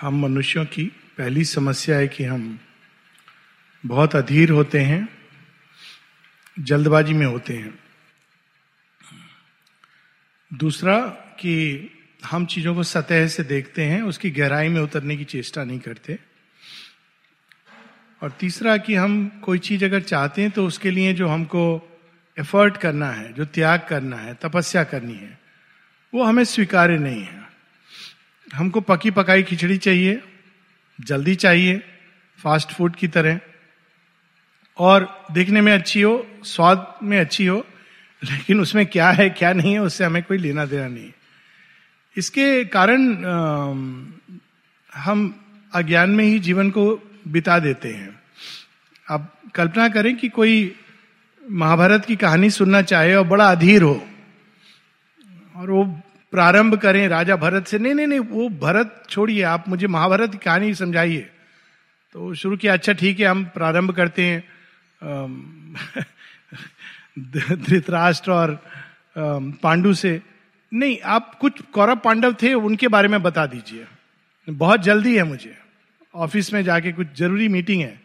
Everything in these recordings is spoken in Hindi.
हम मनुष्यों की पहली समस्या है कि हम बहुत अधीर होते हैं, जल्दबाजी में होते हैं। दूसरा कि हम चीज़ों को सतह से देखते हैं, उसकी गहराई में उतरने की चेष्टा नहीं करते। और तीसरा कि हम कोई चीज़ अगर चाहते हैं तो उसके लिए जो हमको एफर्ट करना है, जो त्याग करना है, तपस्या करनी है, वो हमें स्वीकार्य नहीं है। हमको पकी पकाई खिचड़ी चाहिए, जल्दी चाहिए फास्ट फ़ूड की तरह। और देखने में अच्छी हो, स्वाद में अच्छी हो, लेकिन उसमें क्या है, क्या नहीं है, उससे हमें कोई लेना देना नहीं। इसके कारण हम अज्ञान में ही जीवन को बिता देते हैं। अब कल्पना करें कि कोई महाभारत की कहानी सुनना चाहे और बड़ा अधीर हो, और वो प्रारंभ करें राजा भरत से, नहीं नहीं नहीं, वो भरत छोड़िए, आप मुझे महाभारत की कहानी समझाइए। तो शुरू किया अच्छा ठीक है, हम प्रारंभ करते हैं। धृतराष्ट्र और पांडु से, नहीं, आप कुछ कौरव पांडव थे, उनके बारे में बता दीजिए। बहुत जल्दी है मुझे। ऑफ़िस में जाके कुछ ज़रूरी मीटिंग है।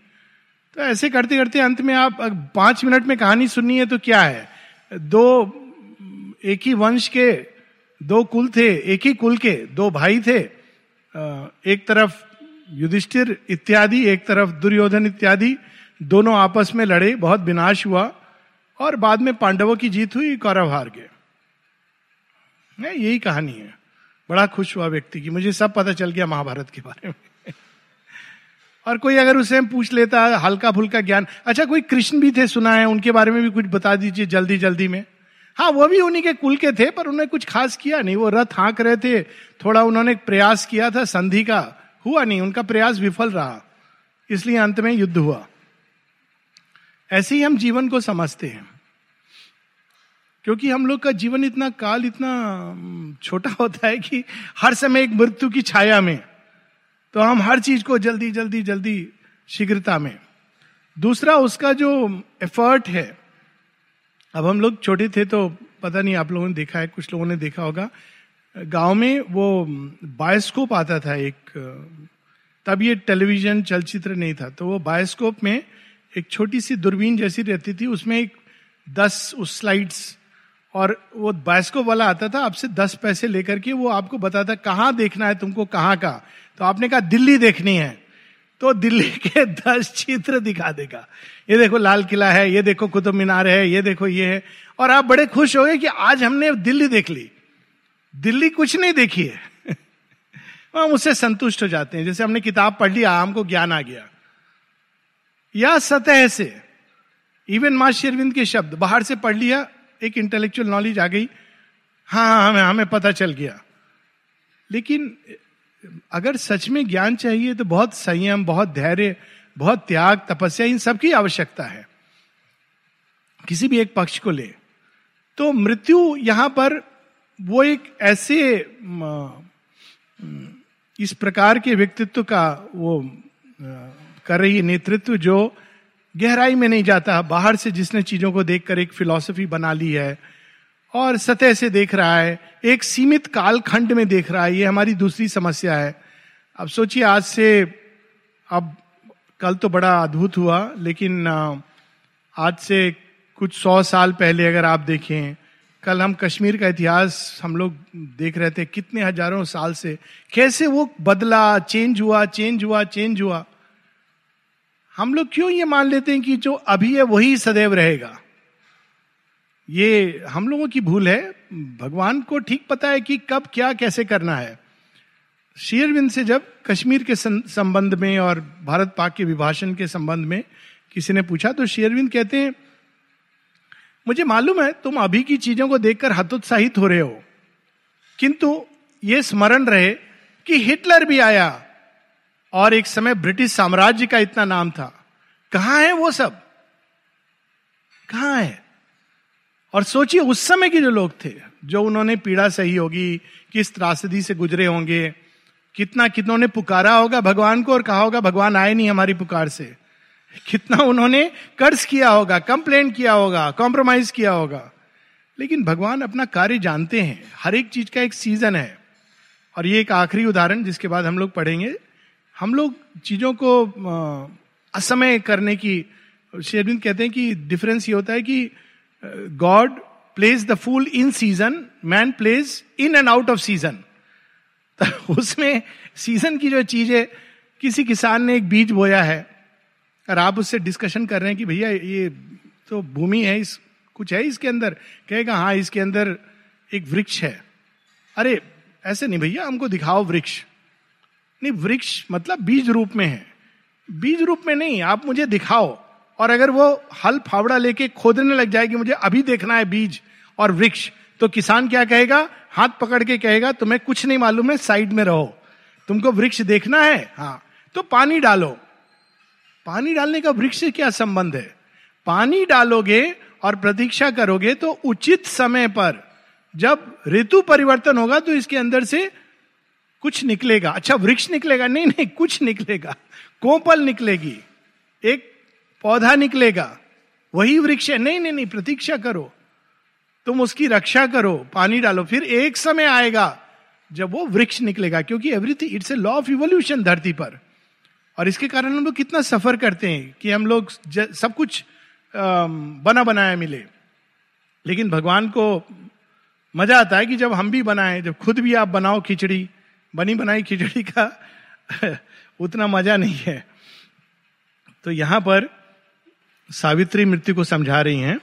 तो ऐसे करते करते अंत में आप पाँच मिनट में कहानी सुननी है तो क्या है? दो, एक ही वंश के दो कुल थे, एक ही कुल के, दो भाई थे एक तरफ़ युधिष्ठिर इत्यादि, एक तरफ़ दुर्योधन इत्यादि, दोनों आपस में लड़े, बहुत विनाश हुआ, और बाद में पांडवों की जीत हुई, कौरव हार गए। यही कहानी है। बड़ा खुश हुआ व्यक्ति की। मुझे सब पता चल गया महाभारत के बारे में। और कोई अगर उसे पूछ लेता हल्का फुल्का ज्ञान। अच्छा कोई कृष्ण भी थे, सुना है, उनके बारे में भी कुछ बता दीजिए जल्दी जल्दी में। हाँ वो भी उन्हीं के कुल के थे, पर उन्होंने कुछ खास किया नहीं। वो रथ हाँक रहे थे, थोड़ा उन्होंने प्रयास किया था, संधि का। हुआ नहीं, उनका प्रयास विफल रहा। इसलिए अंत में युद्ध हुआ। ऐसे ही हम जीवन को समझते हैं। क्योंकि हम लोग का जीवन इतना काल इतना छोटा होता है कि हर समय एक मृत्यु की छाया में। तो हम हर चीज़ को जल्दी जल्दी जल्दी शीघ्रता में। दूसरा उसका जो एफर्ट है अब हम लोग छोटे थे तो पता नहीं आप लोगों ने देखा है, कुछ लोगों ने देखा होगा। गाँव में वो बायोस्कोप आता था एक, तब ये टेलीविज़न चलचित्र नहीं था तो वो बायोस्कोप में एक छोटी सी दूरबीन जैसी रहती थी, उसमें एक दस उस स्लाइड्स और वो बायोस्कोप वाला आता था, आपसे दस पैसे लेकर के वो आपको बताता कहाँ देखना है तुमको कहाँ का। तो आपने कहा दिल्ली देखनी है। तो दिल्ली के दस चित्र दिखा देगा। ये देखो लाल किला है, ये देखो कुतुब मीनार है, ये देखो ये है। और आप बड़े खुश हो गए कि आज हमने दिल्ली देख ली। दिल्ली कुछ नहीं देखी है। हम उससे संतुष्ट हो जाते हैं। जैसे हमने किताब पढ़ लिया हमको ज्ञान आ गया। या सतह से इवन माँ शेरविंद के शब्द, बाहर से पढ़ लिया, एक इंटेलेक्चुअल नॉलेज आ गई। हाँ हाँ हमें हमें पता चल गया। लेकिन अगर सच में ज्ञान चाहिए तो बहुत संयम, बहुत धैर्य, बहुत त्याग, तपस्या, इन सबकी आवश्यकता है। किसी भी एक पक्ष को ले। तो मृत्यु यहाँ पर वो एक ऐसे इस प्रकार के व्यक्तित्व का वो कर रही है नेतृत्व जो गहराई में नहीं जाता। बाहर से जिसने चीज़ों को देखकर एक फिलॉसफी बना ली है और सतह से देख रहा है, एक सीमित कालखंड में देख रहा है, ये हमारी दूसरी समस्या है। अब सोचिए, आज से, अब कल तो बड़ा अद्भुत हुआ, लेकिन आज से कुछ सौ साल पहले अगर आप देखें, कल हम कश्मीर का इतिहास हम लोग देख रहे थे, कितने हज़ारों साल से। कैसे वो बदला, चेंज हुआ चेंज हुआ चेंज हुआ। हम लोग क्यों ये मान लेते हैं कि जो अभी है, वही सदैव रहेगा? ये हम लोगों की भूल है। भगवान को ठीक पता है कि कब क्या कैसे करना है। शेयरविंद से जब कश्मीर के संबंध में और भारत पाक के विभाषण के संबंध में किसी ने पूछा तो शेयरविंद कहते हैं, मुझे मालूम है तुम अभी की चीज़ों को देखकर हतोत्साहित हो रहे हो। किंतु यह स्मरण रहे कि हिटलर भी आया और एक समय ब्रिटिश साम्राज्य का इतना नाम था। कहाँ है वो सब? कहाँ है? और सोचिए, उस समय के जो लोग थे, जो उन्होंने पीड़ा सही होगी, किस त्रासदी से गुजरे होंगे, कितना, कितनों ने पुकारा होगा भगवान को और कहा होगा, भगवान आए नहीं हमारी पुकार से। कितना उन्होंने कर्ज किया होगा, कंप्लेन किया होगा कॉम्प्रोमाइज किया होगा। लेकिन भगवान अपना कार्य जानते हैं। हर एक चीज़ का एक सीज़न है। और ये एक आखिरी उदाहरण जिसके बाद हम लोग पढ़ेंगे। हम लोग चीज़ों को असमय करने की, शेरविंद कहते हैं कि डिफरेंस ये होता है कि God plays the fool in season man plays in and out of season उसमें सीज़न की जो चीज़ है किसी किसान ने एक बीज बोया है, और आप उससे डिस्कशन कर रहे हैं कि भैया ये तो भूमि है, इस कुछ है इसके अंदर? कहेगा हाँ इसके अंदर एक वृक्ष है। अरे, ऐसे नहीं भैया, हमको दिखाओ वृक्ष। नहीं, वृक्ष मतलब बीज रूप में है। बीज रूप में नहीं, आप मुझे दिखाओ। और अगर वो हल फावड़ा लेके खोदने लग जाएगी, मुझे अभी देखना है बीज और वृक्ष तो किसान क्या कहेगा? हाथ पकड़ के कहेगा, तुम्हें कुछ नहीं मालूम है, साइड में रहो। तुमको वृक्ष देखना है? हाँ। तो पानी डालो। पानी डालने का वृक्ष से क्या संबंध है? पानी डालोगे और प्रतीक्षा करोगे तो उचित समय पर जब ऋतु परिवर्तन होगा तो इसके अंदर से कुछ निकलेगा। अच्छा वृक्ष निकलेगा? नहीं नहीं, कुछ निकलेगा। कोपल निकलेगी। एक पौधा निकलेगा, वही वृक्ष है। नहीं नहीं नहीं, प्रतीक्षा करो। तुम उसकी रक्षा करो, पानी डालो, फिर एक समय आएगा जब वो वृक्ष निकलेगा, क्योंकि everything it's a law of evolution धरती पर। और इसके कारण हम लोग कितना सफ़र करते हैं कि हम लोग सब कुछ बना बनाया मिले। लेकिन भगवान को मज़ा आता है कि जब हम भी बनाए, जब खुद भी आप बनाओ खिचड़ी, बनी बनाई खिचड़ी का, उतना मज़ा नहीं है। तो यहाँ पर सावित्री मृत्यु को समझा रही हैं।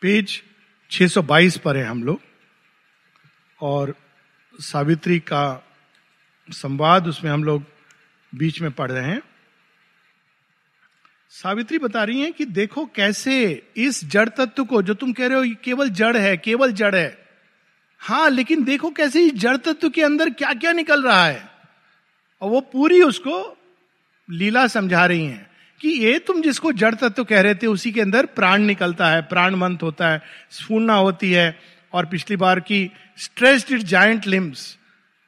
पेज 622 पर है हम लोग। और सावित्री का संवाद उसमें हम लोग बीच में पढ़ रहे हैं। सावित्री बता रही हैं कि देखो कैसे इस जड़ तत्व को, जो तुम कह रहे हो केवल जड़ है, केवल जड़ है। हाँ लेकिन देखो कैसे इस जड़ तत्व के अंदर क्या क्या निकल रहा है। और वो पूरी उसको लीला समझा रही हैं। कि ये तुम जिसको जड़ तत्व कह रहे थे, उसी के अंदर प्राण निकलता है, प्राणवंत होता है, स्फूर्णा होती है। और पिछली बार की स्ट्रेस्ड इट लिम्स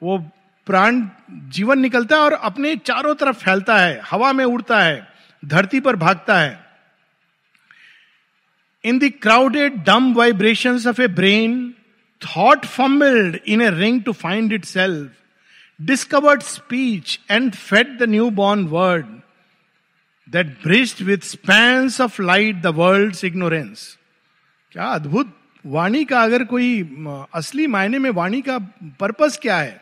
वो प्राण जीवन निकलता है और अपने चारों तरफ़ फैलता है, हवा में उड़ता है, धरती पर भागता है। In the crowded dumb vibration of a brain thought formed in a ring to find itself discovered speech and fed the new born word that bridged with spans of light the world ignorance क्या अद्भुत। वाणी का अगर कोई असली मायने में वाणी का पर्पस क्या है?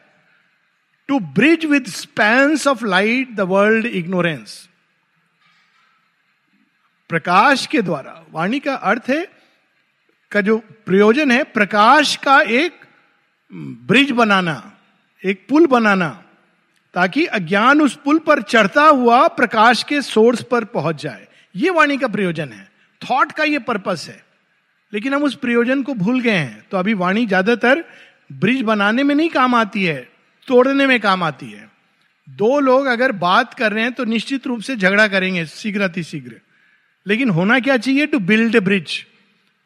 To bridge with spans of light the world ignorance प्रकाश के द्वारा। वाणी का अर्थ है, का जो प्रयोजन है, प्रकाश का एक ब्रिज बनाना, एक पुल बनाना। ताकि अज्ञान उस पुल पर चढ़ता हुआ प्रकाश के सोर्स पर पहुँच जाए। ये वाणी का प्रयोजन है। थॉट का ये पर्पस है। लेकिन हम उस प्रयोजन को भूल गए हैं। तो अभी वाणी ज़्यादातर ब्रिज बनाने में नहीं काम आती है, तोड़ने में काम आती है। दो लोग अगर बात कर रहे हैं तो निश्चित रूप से झगड़ा करेंगे, शीघ्र अति शीघ्र। लेकिन होना क्या चाहिए टू बिल्ड ए ब्रिज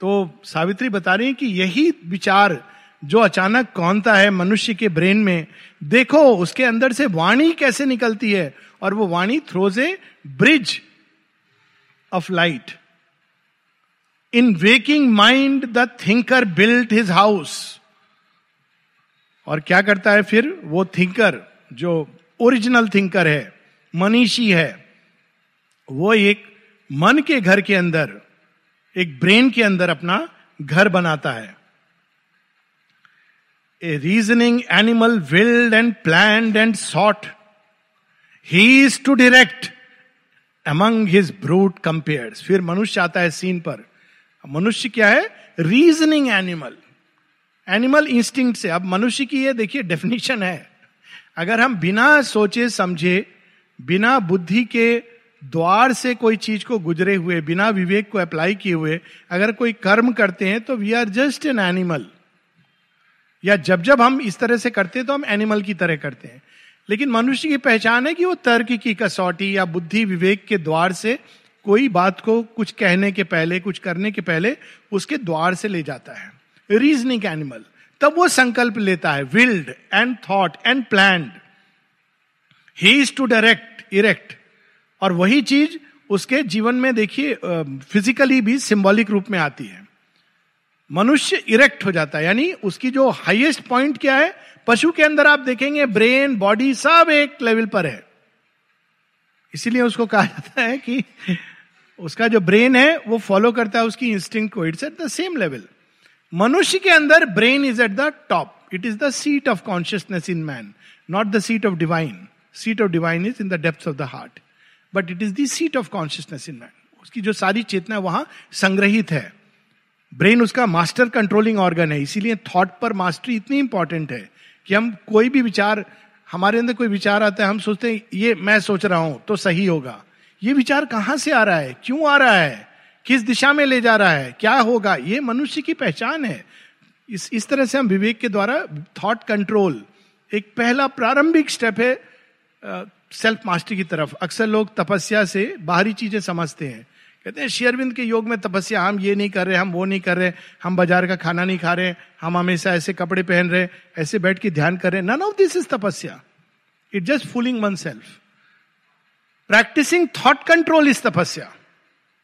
तो सावित्री बता रही है कि यही विचार जो अचानक कौनता है मनुष्य के ब्रेन में, देखो उसके अंदर से वाणी कैसे निकलती है, और वो वाणी throws a bridge of light in waking mind the thinker built his house और क्या करता है फिर? वो थिंकर जो ओरिजिनल थिंकर है, मनीषी है, वो एक मन के घर के अंदर, एक ब्रेन के अंदर अपना घर बनाता है। A reasoning animal willed and planned and sought. He is to direct among his brute compares. फिर मनुष्य आता है सीन पर। मनुष्य क्या है? रीजनिंग एनिमल एनिमल इंस्टिंक्ट से। अब मनुष्य की ये देखिए डेफिनेशन है। अगर हम बिना सोचे समझे, बिना बुद्धि के द्वार से कोई चीज़ को गुजरे हुए, बिना विवेक को अप्लाई किए हुए, अगर कोई कर्म करते हैं तो we are just an animal या जब जब हम इस तरह से करते हैं तो हम एनिमल की तरह करते हैं। लेकिन मनुष्य की पहचान है कि वो तर्क की कसौटी या बुद्धि विवेक के द्वार से कोई बात को कुछ कहने के पहले, कुछ करने के पहले उसके द्वार से ले जाता है। रीजनिंग एनिमल तब वो संकल्प लेता है willed and thought and plan he is to direct erect और वही चीज़ उसके जीवन में देखिए फिजिकली भी सिंबॉलिक रूप में आती है। मनुष्य इरेक्ट हो जाता है। यानी उसकी जो हाईएस्ट पॉइंट क्या है? पशु के अंदर आप देखेंगे ब्रेन बॉडी सब एक लेवल पर है। इसीलिए उसको कहा जाता है कि उसका जो ब्रेन है, वो फॉलो करता है उसकी इंस्टिंग को। It's at the same level मनुष्य के अंदर brain is at the top it is the seat of consciousness in man not the seat of divine seat of divine is in the depth of the heart but it is the seat of consciousness in man उसकी जो सारी चेतना वहाँ संग्रहित है। ब्रेन उसका मास्टर कंट्रोलिंग ऑर्गन है, इसीलिए थॉट पर मास्टरी इतनी इंपॉर्टेंट है कि हम कोई भी विचार, हमारे अंदर कोई विचार आता है, हम सोचते हैं, ये मैं सोच रहा हूँ तो सही होगा। ये विचार कहाँ से आ रहा है? क्यों आ रहा है? किस दिशा में ले जा रहा है? क्या होगा? ये मनुष्य की पहचान है। इस इस तरह से हम विवेक के द्वारा थॉट कंट्रोल एक पहला प्रारंभिक स्टेप है सेल्फ मास्टरी की तरफ़। अक्सर लोग तपस्या से बाहरी चीज़ें समझते हैं। कहते हैं शेयरविंद के योग में तपस्या, हम ये नहीं कर रहे, हम वो नहीं कर रहे, हम बाज़ार का खाना नहीं खा रहे, हम हमेशा ऐसे कपड़े पहन रहे, ऐसे बैठ के ध्यान कर रहे। None of this is tapasya. It just fooling oneself practicing thought control is tapasya.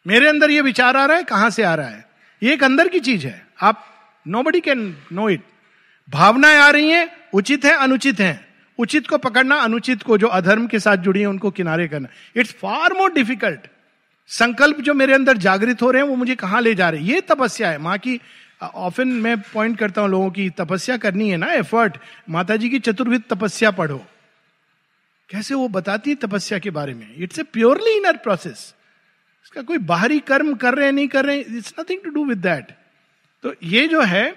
मेरे अंदर ये विचार आ रहा है, कहाँ से आ रहा है? ये एक अंदर की चीज़ है। आप nobody can know it भावनाएँ आ रही हैं, उचित है, अनुचित है। उचित को पकड़ना, अनुचित को, जो अधर्म के साथ जुड़ी है, उनको किनारे करना। इट्स फार मोर डिफ़िकल्ट संकल्प जो मेरे अंदर जागृत हो रहे हैं, वो मुझे कहाँ ले जा रहे हैं? ये तपस्या है। माँ की ऑफन मैं पॉइंट करता हूँ लोगों की, तपस्या करनी है ना एफर्ट माता जी की चतुर्विद तपस्या पढ़ो। कैसे वो बताती है तपस्या के बारे में? It's a purely inner process इसका कोई बाहरी कर्म कर रहे हैं, नहीं कर रहे it's nothing to do with that तो ये जो है,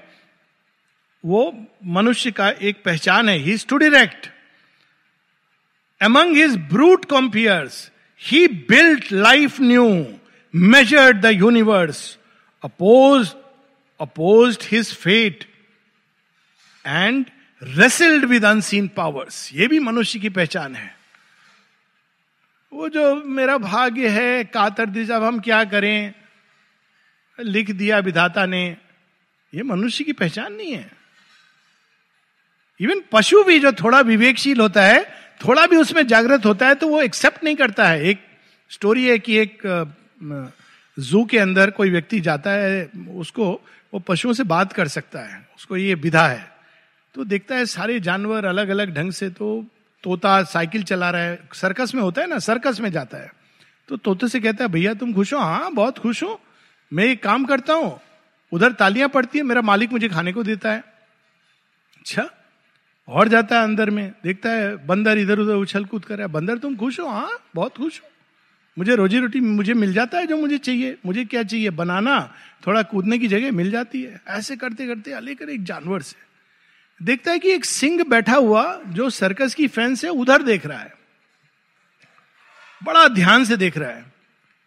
वो मनुष्य का एक पहचान है। He to direct among his brute compeers he built life new measured the universe oppose oppose his fate and wrestled with unseen powers ये भी मनुष्य की पहचान है। वो जो मेरा भाग्य है, कातर दिशा, अब हम क्या करें? लिख दिया विधाता ने। ये मनुष्य की पहचान नहीं है। इवन पशु भी जो थोड़ा विवेकशील होता है थोड़ा भी उसमें जागृत होता है तो वो एक्सेप्ट नहीं करता है। एक स्टोरी है कि एक जू के अंदर कोई व्यक्ति जाता है, उसको, वो पशुओं से बात कर सकता है, उसको ये विधा है। तो देखता है सारे जानवर अलग अलग ढंग से तो तोता साइकिल चला रहा है सर्कस में होता है ना सर्कस में जाता है। तो तोते से कहता है, भैया, तुम खुश हो? हाँ बहुत खुश हो। मैं एक काम करता हूँ, उधर तालियाँ पड़ती है, मेरा मालिक मुझे खाने को देता है। अच्छा और जाता है अंदर में, देखता है बंदर इधर उधर उछल कूद कर रहा है। बंदर, तुम खुश हो? हाँ बहुत खुश हो। मुझे रोजी रोटी मुझे मिल जाता है जो मुझे चाहिए। मुझे क्या चाहिए? बनाना, थोड़ा कूदने की जगह मिल जाती है। ऐसे करते करते लेकर एक जानवर से। देखता है कि एक सिंह बैठा हुआ, जो सर्कस की फेंस है उधर देख रहा है। बड़ा ध्यान से देख रहा है।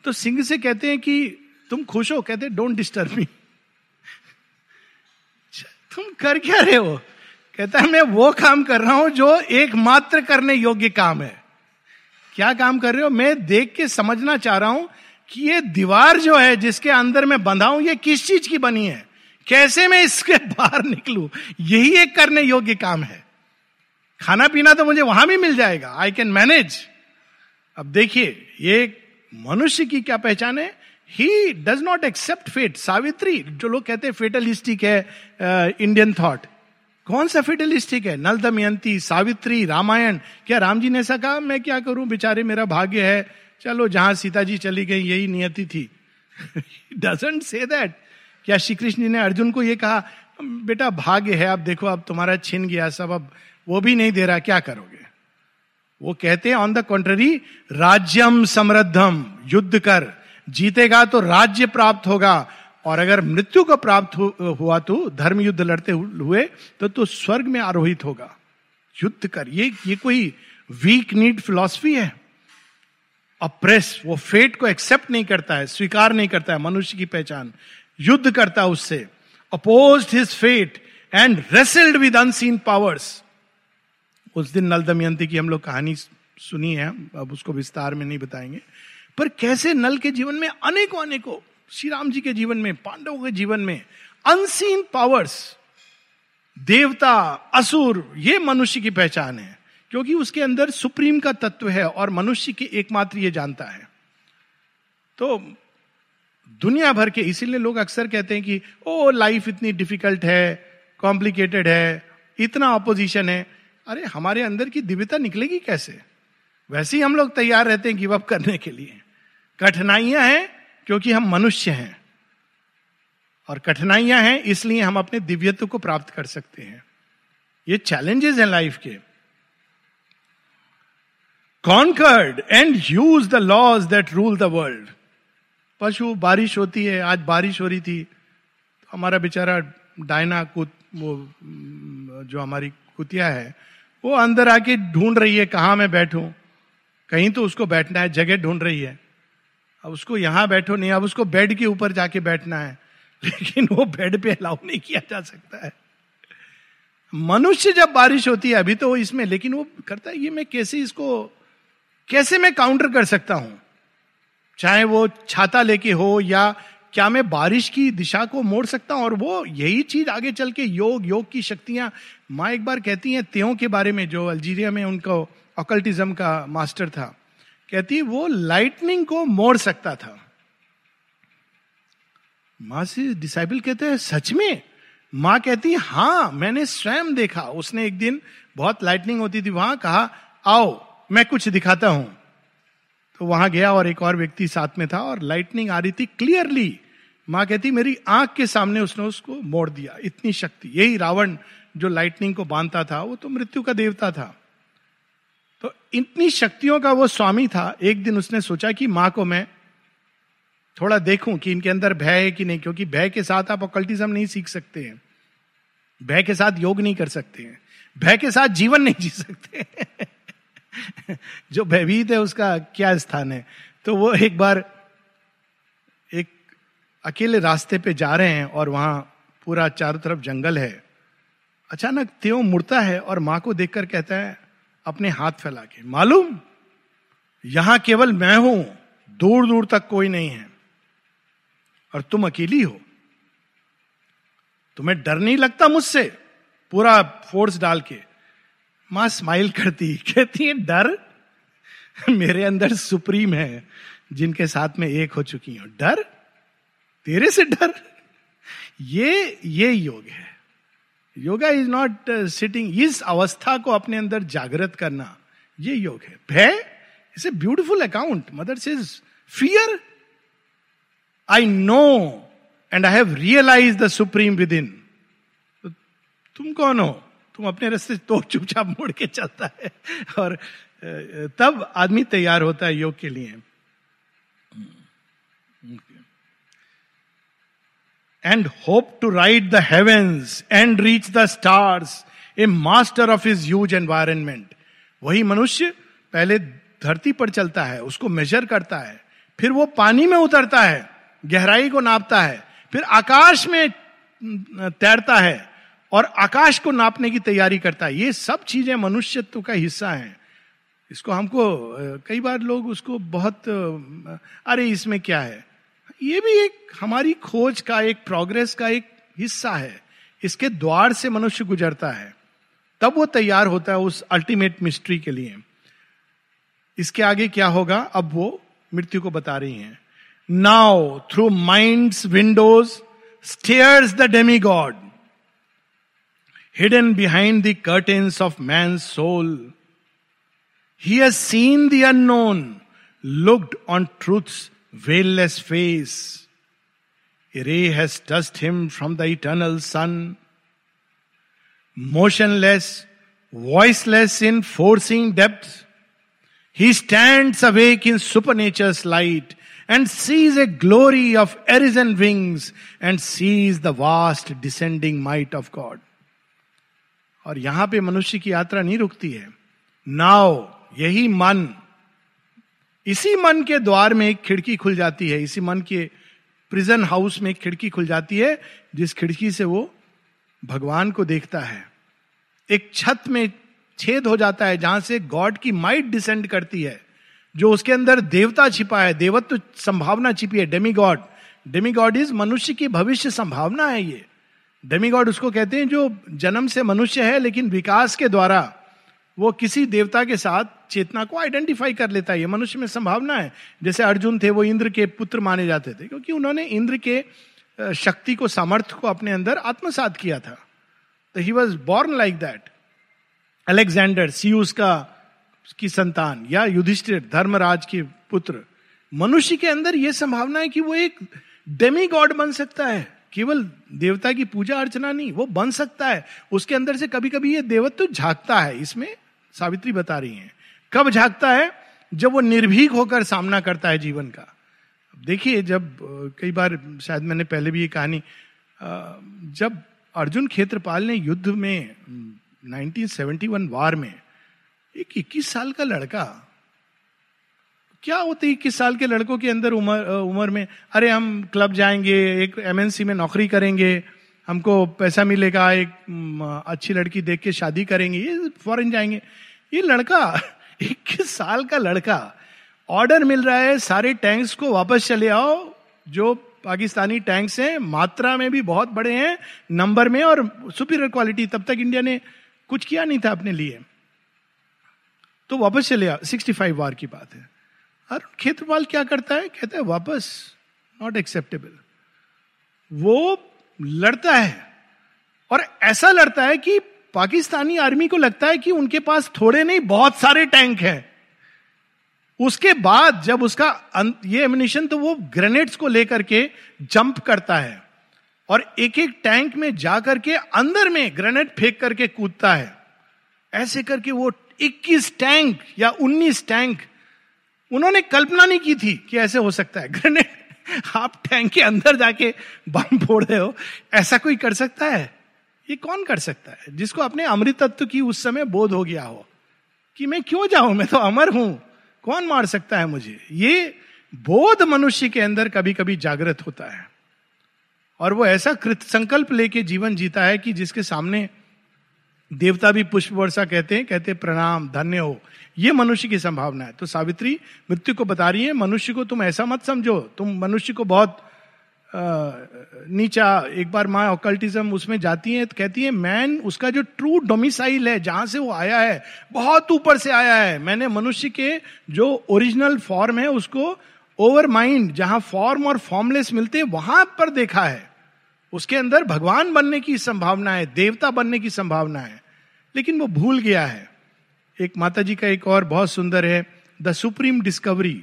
तो सिंह से कहते हैं कि, तुम खुश हो? कहते डोंट डिस्टर्ब मी तुम कर क्या रहे हो? कहता है मैं वो काम कर रहा हूँ जो एकमात्र करने योग्य काम है। क्या काम कर रहे हो? मैं देख के समझना चाह रहा हूँ कि ये दीवार जो है जिसके अंदर मैं बंधा हूँ ये किस चीज़ की बनी है? कैसे मैं इसके बाहर निकलू? यही एक करने योग्य काम है। खाना पीना तो मुझे वहाँ भी मिल जाएगा। आई कैन मैनेज अब देखिए ये मनुष्य की क्या पहचान है? He does not accept fate Savitri जो लोग कहते हैं फेटलिस्टिक है इंडियन uh, थॉट कौन सा फेटलिस्टिक है? नल दमयंती सावित्री, रामायण। क्या राम जी ने ऐसा कहा, मैं क्या करूँ? बेचारे, मेरा भाग्य है। चलो, जहाँ सीता जी चली गई, यही नियति थी। डजेंट से दैट क्या श्री कृष्ण ने अर्जुन को यह कहा, बेटा, भाग्य है अब देखो अब तुम्हारा छिन गया, सब अब वो भी नहीं दे रहा, क्या करोगे? वो कहते हैं ऑन द कॉन्ट्ररी राज्यम समृद्धम, युद्ध कर। जीतेगा तो राज्य प्राप्त होगा। और अगर मृत्यु को प्राप्त हुआ तो धर्म युद्ध लड़ते हुए तो तो स्वर्ग में आरोहित होगा। युद्ध कर। ये ये कोई वीक नीड फिलॉसफी है? अप्रेस वो फेट को एक्सेप्ट नहीं करता है, स्वीकार नहीं करता है मनुष्य की पहचान। युद्ध करता उससे। Oppose his fate and wrestled with unseen powers उस दिन नल दमयंती की हम लोग कहानी सुनी है, अब उसको विस्तार में नहीं बताएँगे। पर कैसे नल के जीवन में अनेकों अनेकों श्री राम जी के जीवन में, पांडवों के जीवन में अनसीन पावर्स देवता, असुर, ये मनुष्य की पहचान है। क्योंकि उसके अंदर सुप्रीम का तत्व है और मनुष्य की एकमात्र ये जानता है। तो दुनिया भर के, इसीलिए लोग अक्सर कहते हैं कि, ओ लाइफ इतनी डिफ़िकल्ट है कॉम्प्लिकेटेड है, इतना ऑपोजिशन है। अरे, हमारे अंदर की दिव्यता निकलेगी कैसे? वैसे ही हम लोग तैयार रहते हैं गिव अप करने के लिए। कठिनाइयाँ हैं क्योंकि हम मनुष्य हैं और कठिनाइयाँ हैं, इसलिए हम अपने दिव्यत्व को प्राप्त कर सकते हैं। ये चैलेंजेस हैं लाइफ के। Conquered and use the laws that rule the world पशु, बारिश होती है, आज बारिश हो रही थी तो हमारा बेचारा डायना कुत, वो जो हमारी कुतिया है, वो अंदर आके ढूंढ रही है, कहा मैं बैठूं? कहीं तो उसको बैठना है, जगह ढूंढ रही है। अब उसको यहाँ बैठो, नहीं, अब उसको बेड के ऊपर जाके बैठना है। लेकिन वो बेड पे अलाउ नहीं किया जा सकता है। मनुष्य जब बारिश होती है, अभी तो वो इसमें, लेकिन वो करता है, ये मैं कैसे इसको, कैसे मैं काउंटर कर सकता हूँ? चाहे वो छाता लेके हो या क्या मैं बारिश की दिशा को मोड़ सकता हूँ? और वो यही चीज़ आगे चल के योग योग की शक्तियाँ, माँ एक बार कहती हैं त्यों के बारे में, जो अल्जीरिया में उनको अकल्टिज्म का मास्टर था। कहती, वो लाइटनिंग को मोड़ सकता था. माँ से डिसाइबल कहते हैं, सच में? माँ कहती हाँ मैंने स्वयं देखा। उसने एक दिन बहुत लाइटनिंग होती थी वहाँ, कहा, आओ, मैं कुछ दिखाता हूँ। तो वहाँ गया और एक और व्यक्ति साथ में था और लाइटनिंग आ रही थी क्लियरली माँ कहती, मेरी आँख के सामने उसने उसको मोड़ दिया। इतनी शक्ति, यही रावण जो लाइटनिंग को बांधता था, वो तो मृत्यु का देवता था। तो इतनी शक्तियों का वो स्वामी था, एक दिन उसने सोचा कि माँ को मैं थोड़ा देखूँ कि इनके अंदर भय है कि नहीं, क्योंकि भय के साथ आप अकल्टिज्म नहीं सीख सकते हैं। भय के साथ योग नहीं कर सकते हैं। भय के साथ जीवन नहीं जी सकते जो भयभीत है उसका क्या स्थान है? तो वो एक बार एक अकेले रास्ते पे जा रहे हैं और वहाँ पूरा चारों तरफ़ जंगल है। अचानक त्यों मुड़ता है और माँ को देखकर कहता है अपने हाथ फैला के। मालूम? यहाँ केवल मैं हूँ, दूर दूर तक कोई नहीं है। और तुम अकेली हो। तुम्हें डर नहीं लगता मुझसे? पूरा फोर्स डाल के। माँ स्माइल करती, कहती है, डर? मेरे अंदर सुप्रीम है, जिनके साथ में एक हो चुकी हूँ। डर? तेरे से डर? ये ये योग है। योगा इज़ नॉट सिटिंग इस अवस्था को अपने अंदर जागृत करना, ये योग है। भय it's a beautiful account mother says fear I know and I have realise the supreme within तुम कौन हो? तुम अपने रस्ते तो चुपचाप मुड़ के चलता है। और तब आदमी तैयार होता है योग के लिए। And hope to ride the heavens and reach the stars a master of his huge environment वही मनुष्य पहले धरती पर चलता है, उसको मेजर करता है, फिर वो पानी में उतरता है, गहराई को नापता है, फिर आकाश में तैरता है और आकाश को नापने की तैयारी करता है। ये सब चीज़ें मनुष्यत्व का हिस्सा हैं। इसको हमको कई बार लोग उसको बहुत अरे इसमें क्या है? ये भी एक हमारी खोज का, एक प्रोग्रेस का एक हिस्सा है। इसके द्वार से मनुष्य गुजरता है। तब वो तैयार होता है उस अल्टीमेट मिस्ट्री के लिए। इसके आगे क्या होगा? अब वो मृत्यु को बता रही हैं। Now through mind windows stares the demigod hidden behind the curtains of man soul he has seen the looked on truths veilless face. A ray has touched him from the eternal sun. Motionless, voiceless in forcing depths, he stands awake in supernature's light and sees a glory of arisen wings and sees the vast descending might of God. और यहाँ पे मनुष्य की यात्रा नहीं रुकती है नाव यही मन इसी मन के द्वार में एक खिड़की खुल जाती है। इसी मन के प्रिजन हाउस में एक खिड़की खुल जाती है, जिस खिड़की से वो भगवान को देखता है। एक छत में छेद हो जाता है, जहाँ से गॉड की माइट डिसेंड करती है, जो उसके अंदर देवता छिपा है, देवत्व संभावना छिपी है demigod demigod is मनुष्य की भविष्य संभावना है ये। डेमी गॉड उसको कहते हैं जो जन्म से मनुष्य है, लेकिन विकास के द्वारा वो किसी देवता के साथ चेतना को आइडेंटिफाई कर लेता है। ये मनुष्य में संभावना है। जैसे अर्जुन थे, वो इंद्र के पुत्र माने जाते थे, क्योंकि उन्होंने इंद्र के शक्ति को, सामर्थ्य को अपने अंदर आत्मसात किया था। तो he was born like that Alexander Zeus का, की संतान, या युधिष्ठिर, धर्मराज के पुत्र। मनुष्य के अंदर यह संभावना है कि वो एक डेमी गॉड बन सकता है। केवल देवता की पूजा अर्चना नहीं, वो बन सकता है। उसके अंदर से कभी कभी ये देवत्व झांकता है। इसमें सावित्री बता रही हैं, कब झांकता है? जब वो निर्भीक होकर सामना करता है जीवन का। देखिए, जब कई बार शायद मैंने पहले भी ये कहानी जब अर्जुन क्षेत्रपाल ने युद्ध में 1971 वार में एक 21 साल का लड़का, क्या होते इक्कीस साल के लड़कों के अंदर उम्र उम्र में, अरे हम क्लब जाएँगे, एक एमएनसी में नौकरी करेंगे हमको पैसा मिलेगा, एक अच्छी लड़की देख के शादी करेंगे, ये फॉरेन जाएँगे। ये लड़का इक्कीस साल का लड़का, ऑर्डर मिल रहा है, सारे टैंक्स को वापस चले आओ, जो पाकिस्तानी टैंक्स हैं, मात्रा में भी बहुत बड़े हैं नंबर में और सुपीरियर क्वालिटी तब तक इंडिया ने कुछ किया नहीं था अपने लिए। तो वापस चले आओ सिक्सटी फाइव वार की बात है। और क्षेत्रपाल क्या करता है? कहता है, वापस नॉट एक्सेप्टेबल वो लड़ता है। और ऐसा लड़ता है कि पाकिस्तानी आर्मी को लगता है कि उनके पास थोड़े नहीं, बहुत सारे टैंक हैं। उसके बाद जब उसका ये एमिनेशन तो वो ग्रेनेड्स को लेकर के जंप करता है और एक एक टैंक में जाकर के अंदर में ग्रेनेड फेंक करके कूदता है। ऐसे करके वो 21 टैंक या 19 टैंक उन्होंने कल्पना नहीं की थी कि ऐसे हो सकता है। ग्रेनेड आप टैंक के अंदर जाके बम फोड़ रहे हो, ऐसा कोई कर सकता है? ये कौन कर सकता है? जिसको अपने अमृत तत्व की उस समय बोध हो गया हो। कि मैं क्यों जाऊँ? मैं तो अमर हूँ। कौन मार सकता है मुझे? ये बोध मनुष्य के अंदर कभी कभी जागृत होता है। और वो ऐसा कृत संकल्प लेके जीवन जीता है कि जिसके सामने देवता भी पुष्प वर्षा कहते हैं, कहते प्रणाम, धन्य हो। ये मनुष्य की संभावना है। तो सावित्री, मृत्यु को बता रही है, मनुष्य को तुम ऐसा मत समझो। तुम मनुष्य को बहुत नीचा, एक बार माँ ऑकल्टिज्म उसमें जाती है तो कहती है, मैन, उसका जो ट्रू डोमिसाइल है, जहाँ से वो आया है, बहुत ऊपर से आया है। मैंने मनुष्य के जो ओरिजिनल फॉर्म है, उसको ओवर माइंड जहाँ फॉर्म और फॉर्मलेस मिलते हैं, वहाँ पर देखा है। उसके अंदर भगवान बनने की संभावना है, देवता बनने की संभावना है। लेकिन वो भूल गया है। एक माता जी का एक और बहुत सुंदर है द सुप्रीम डिस्कवरी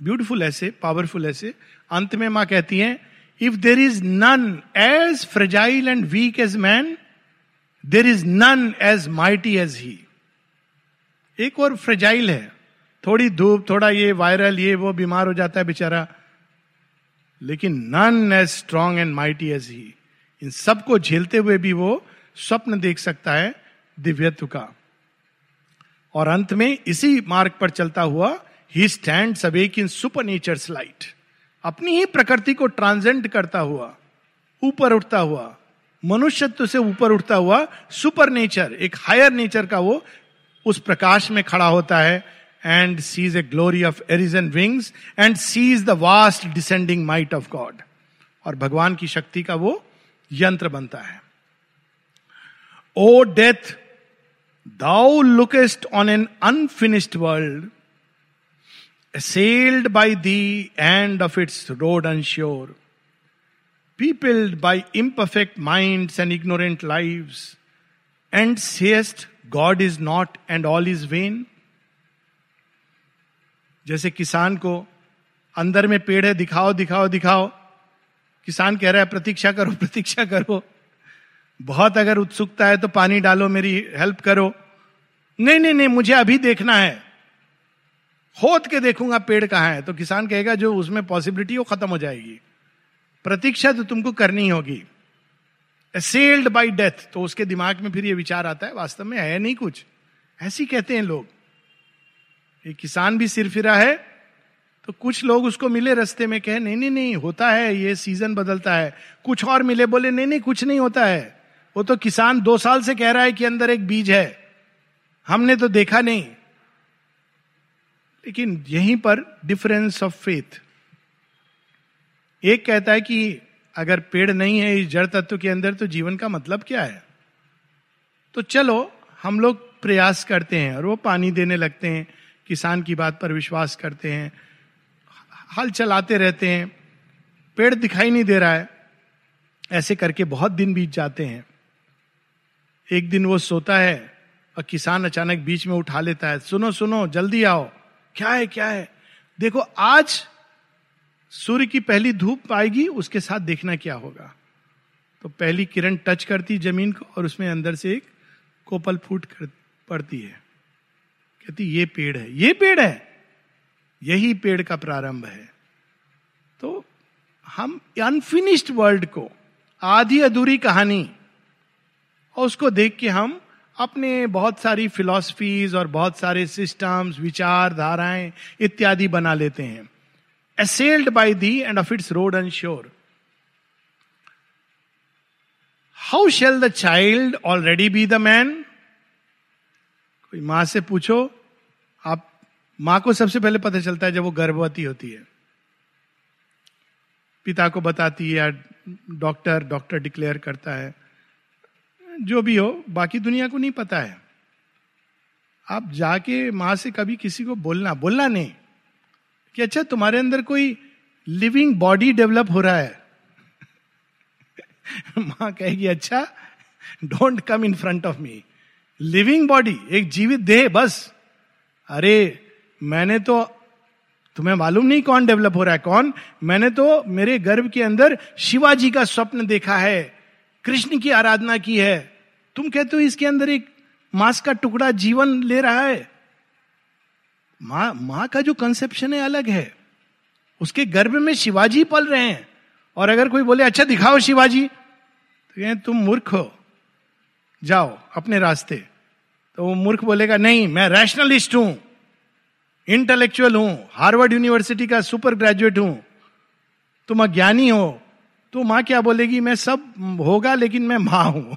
ब्यूटिफुल ऐसे पावरफुल ऐसे। अंत में माँ कहती हैं if there is none as fragile and weak as man there is none as mighty as he एक और फ्रेजाइल है। थोड़ी धूप, थोड़ा ये वायरल ये वो बीमार हो जाता है बेचारा। लेकिन none as strong and mighty as he इन सबको झेलते हुए भी वो स्वप्न देख सकता है दिव्यत्व का। और अंत में इसी मार्ग पर चलता हुआ he stand awake in supernature light अपनी ही प्रकृति को ट्रांजेंट करता हुआ, ऊपर उठता हुआ, मनुष्यत्व से ऊपर उठता हुआ सुपर नेचर एक हायर नेचर का वो, उस प्रकाश में खड़ा होता है and sees a glory of arisen wings and sees the vast descending might of God और भगवान की शक्ति का वो यंत्र बनता है। O death thou lookest on an unfinished world assailed by the end of its road unsure, peopled by imperfect minds and ignorant lives, and sayest God is not and all is vain? जैसे किसान को अंदर में पेड़ है दिखाओ दिखाओ दिखाओ किसान कह रहा है प्रतीक्षा करो प्रतीक्षा करो बहुत अगर उत्सुकता है तो पानी डालो, मेरी हेल्प करो। नहीं नहीं नहीं, मुझे अभी देखना है। खोद के देखूँगा पेड़ कहाँ है। तो किसान कहेगा, जो उसमें पॉसिबिलिटी वो खत्म हो जाएगी। प्रतीक्षा तो तुमको करनी होगी। सेल्ड बाई डेथ तो उसके दिमाग में फिर ये विचार आता है, वास्तव में है नहीं कुछ। ऐसी कहते हैं लोग। एक किसान भी सिर फिरा है तो कुछ लोग उसको मिले रस्ते में, कहे, नहीं नहीं नहीं, होता है, ये सीज़न बदलता है। कुछ और मिले, बोले, नहीं नहीं, कुछ नहीं होता है। वो तो किसान दो साल से कह रहा है कि अंदर एक बीज है। हमने तो देखा नहीं। लेकिन यहीं पर डिफरेंस ऑफ़ फेथ एक कहता है कि अगर पेड़ नहीं है इस जड़ तत्व के अंदर तो जीवन का मतलब क्या है? तो चलो, हम लोग प्रयास करते हैं और वो पानी देने लगते हैं, किसान की बात पर विश्वास करते हैं, हल चलाते रहते हैं, पेड़ दिखाई नहीं दे रहा है। ऐसे करके बहुत दिन बीत जाते हैं। एक दिन वो सोता है और किसान अचानक बीच में उठा लेता है, सुनो सुनो, जल्दी आओ। क्या है क्या है? देखो, आज सूर्य की पहली धूप आएगी, उसके साथ देखना क्या होगा। तो पहली किरण टच करती ज़मीन को और उसमें अंदर से एक कोपल फूट कर पड़ती है। कहती, ये पेड़ है, ये पेड़ है, यही पेड़ का प्रारंभ है। तो हम अनफिनिश्ड वर्ल्ड को, आधी अधूरी कहानी और उसको देख के हम अपने बहुत सारी फिलॉसफीज और बहुत सारे सिस्टम्स विचार धाराएँ इत्यादि बना लेते हैं। Assailed by the end of its road and sure how shall the child already be the man कोई माँ से पूछो, आप माँ को सबसे पहले पता चलता है जब वो गर्भवती होती है। पिता को बताती है या डॉक्टर डॉक्टर डिक्लेयर करता है। जो भी हो, बाकी दुनिया को नहीं पता है। आप जाके माँ से कभी किसी को बोलना बोलना नहीं कि अच्छा तुम्हारे अंदर कोई लिविंग बॉडी डेवलप हो रहा है। माँ कहेगी अच्छा don't come in front of me living body एक जीवित देह, बस। अरे, मैंने तो तुम्हें मालूम नहीं कौन डेवलप हो रहा है, कौन? मैंने तो मेरे गर्भ के अंदर शिवाजी का स्वप्न देखा है। कृष्ण की आराधना की है। तुम कहते हो इसके अंदर एक मांस का टुकड़ा जीवन ले रहा है। माँ माँ का जो कंसेप्शन है अलग है। उसके गर्भ में शिवाजी पल रहे हैं। और अगर कोई बोले अच्छा दिखाओ शिवाजी। तो कहें, तुम मूर्ख हो। जाओ अपने रास्ते। तो वो मूर्ख बोलेगा, नहीं, मैं रैशनलिस्ट हूँ। इंटेलेक्चुअल हूँ। हार्वर्ड यूनिवर्सिटी का सुपर ग्रेजुएट हूँ। तुम अज्ञानी हो। तो माँ क्या बोलेगी? मैं सब होगा, लेकिन मैं माँ हूँ।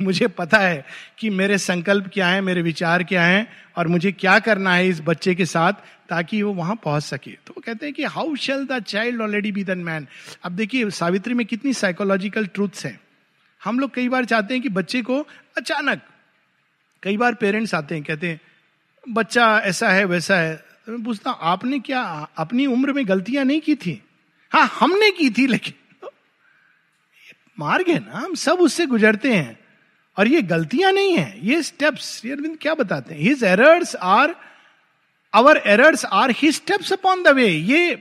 मुझे पता है कि मेरे संकल्प क्या है, मेरे विचार क्या हैं, और मुझे क्या करना है इस बच्चे के साथ ताकि वो वहाँ पहुँच सके। तो वो कहते हैं कि how shall the child already be then man अब देखिए, सावित्री में कितनी साइकोलॉजिकल ट्रूथ्स हैं। हम लोग कई बार चाहते हैं कि बच्चे को अचानक, कई बार पेरेंट्स आते हैं, कहते हैं, बच्चा ऐसा है, वैसा है। तो मैं पूछता आपने क्या, अपनी उम्र में गलतियाँ नहीं की थी? हाँ हमने की थी, लेकिन मार्ग है ना, हम सब उससे गुजरते हैं। और ये गलतियाँ नहीं है, ये स्टेप्स अरविंद क्या बताते हैं? His errors are our errors are his steps upon the way ये